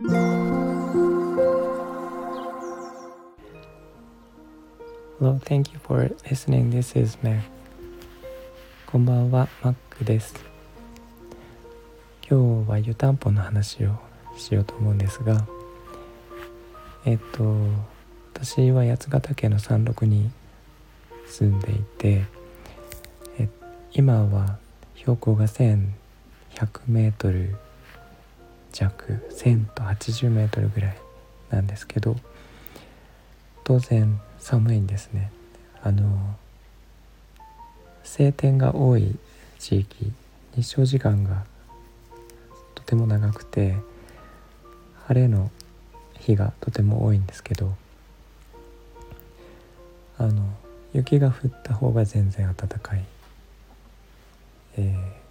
Hello, thank you for listening. This is Mac. こんばんは、マックです。今日は湯たんぽの話をしようと思うんですが、えっと、私は八ヶ岳の山麓に住んでいて、え今は標高が1100メートル弱1000と80メートルぐらいなんですけど当然寒いんですね。あの晴天が多い地域日照時間がとても長くて晴れの日がとても多いんですけどあの雪が降った方が全然暖かい、えー、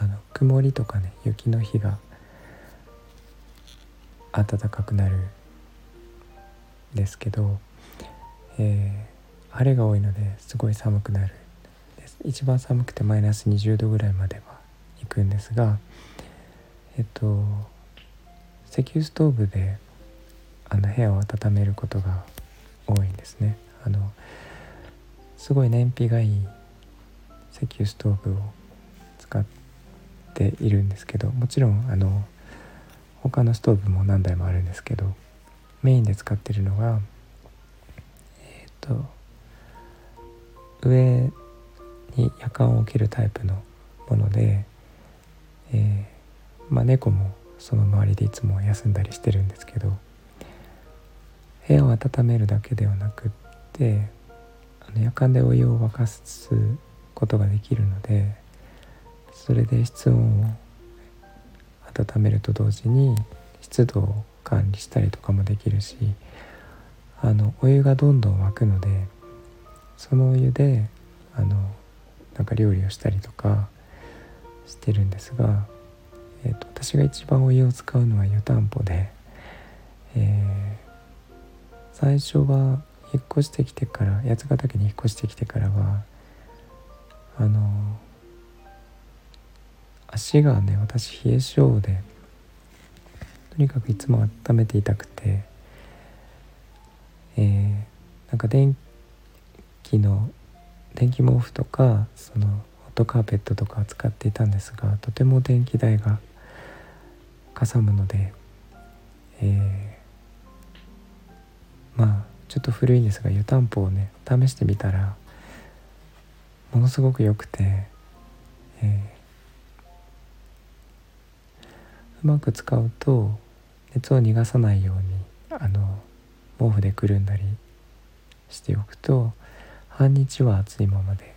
あの曇りとかね雪の日が暖かくなるですけど、えー、晴れが多いのですごい寒くなるです。一番寒くてマイナス20度ぐらいまでは行くんですがえっと石油ストーブであの部屋を温めることが多いんですね。あのすごい燃費がいい石油ストーブを使っているんですけどもちろんあの他のストーブも何台もあるんですけどメインで使ってるのがえっ、ー、と上に夜間を置けるタイプのもので、えー、まあ、猫もその周りでいつも休んだりしてるんですけど部屋を温めるだけではなくってあの夜間でお湯を沸かすことができるのでそれで室温を温めると同時に湿度を管理したりとかもできるしあのお湯がどんどん沸くのでそのお湯であのなんか料理をしたりとかしてるんですが、えーと、私が一番お湯を使うのは湯たんぽで、えー、最初は引っ越してきてから八ヶ岳に引っ越してきてからはあの足がね私冷え性でとにかくいつも温めていたくて、えー、なんか電気の電気毛布とかそのホットカーペットとか使っていたんですがとても電気代がかさむので、えー、まあちょっと古いんですが湯たんぽをね試してみたらものすごく良くて、えー、うまく使うと熱を逃がさないようにあの毛布でくるんだりしておくと半日は暑いままで、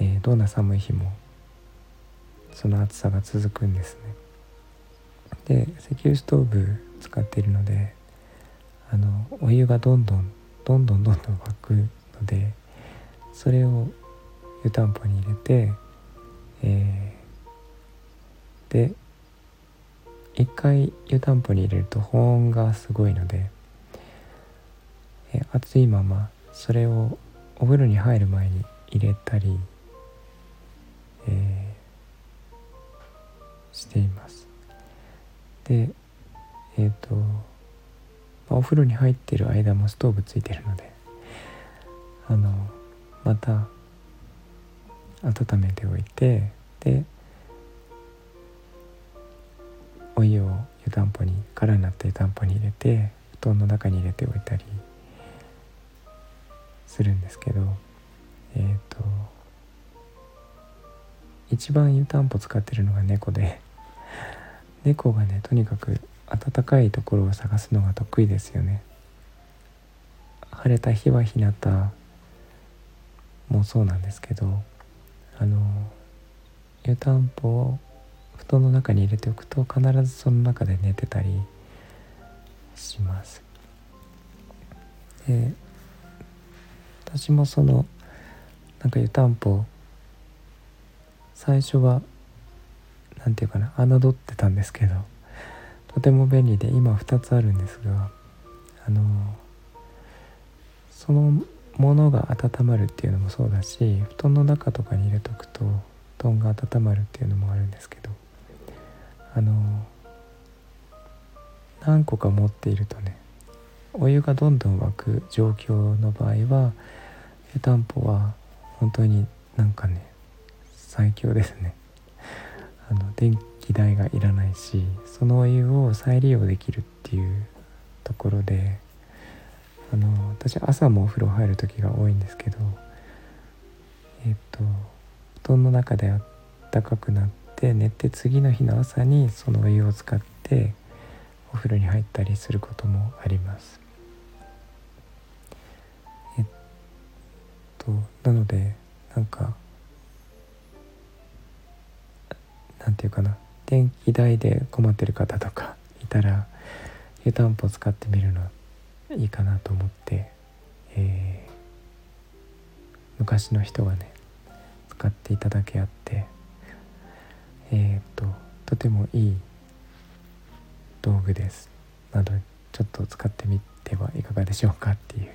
えー、どんな寒い日もその暑さが続くんですね。で石油ストーブ使っているのであのお湯がどんどんどんどんどんどん沸くのでそれを湯たんぽに入れて、えー、で一回湯たんぽに入れると保温がすごいので、え熱いままそれをお風呂に入る前に入れたり、えー、しています。でえっ、ー、と、まあお風呂に入ってる間もストーブついてるのであのまた温めておいてでお湯を湯たんぽに空になった湯たんぽに入れて布団の中に入れておいたりするんですけどえっ、ー、と一番湯たんぽ使ってるのが猫で 猫がねとにかく暖かいところを探すのが得意ですよね。晴れた日は日向もそうなんですけどあの湯たんぽを布団の中に入れておくと必ずその中で寝てたりします。で私もそのなんか湯たんぽ最初は何て言うかな侮ってたんですけどとても便利で今2つあるんですがあのそのものが温まるっていうのもそうだし布団の中とかに入れとくと布団が温まるっていうのもあるんですけどあの何個か持っているとねお湯がどんどん沸く状況の場合は湯たんぽは本当になんかね最強ですね。あの電気代がいらないしそのお湯を再利用できるっていうところであの私朝もお風呂入る時が多いんですけどえっと布団の中であったかくなって寝て次の日の朝にそのお湯を使ってお風呂に入ったりすることもあります。えっとなのでなんかなんていうかな電気代で困ってる方とかいたら湯たんぽ使ってみるのいいかなと思って、えー、昔の人がね使っていただけあって。えっ、ととてもいい道具です。なのでちょっと使ってみてはいかがでしょうかっていう、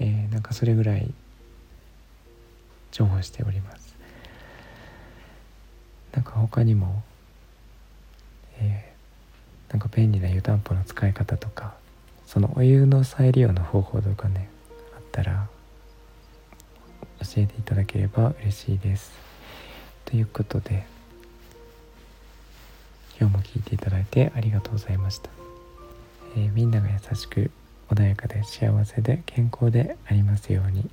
えー、なんかそれぐらい重宝しております。なんか他にも、えー、なんか便利な湯たんぽの使い方とかそのお湯の再利用の方法とかねあったら教えていただければ嬉しいです。ということで今日も聞いていただいてありがとうございました、えー、みんなが優しく穏やかで幸せで健康でありますように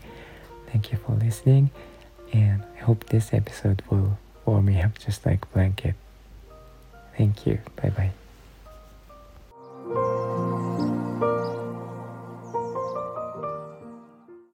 Thank you for listening and I hope this episode will warm me up just like blanket. Thank you. Bye bye.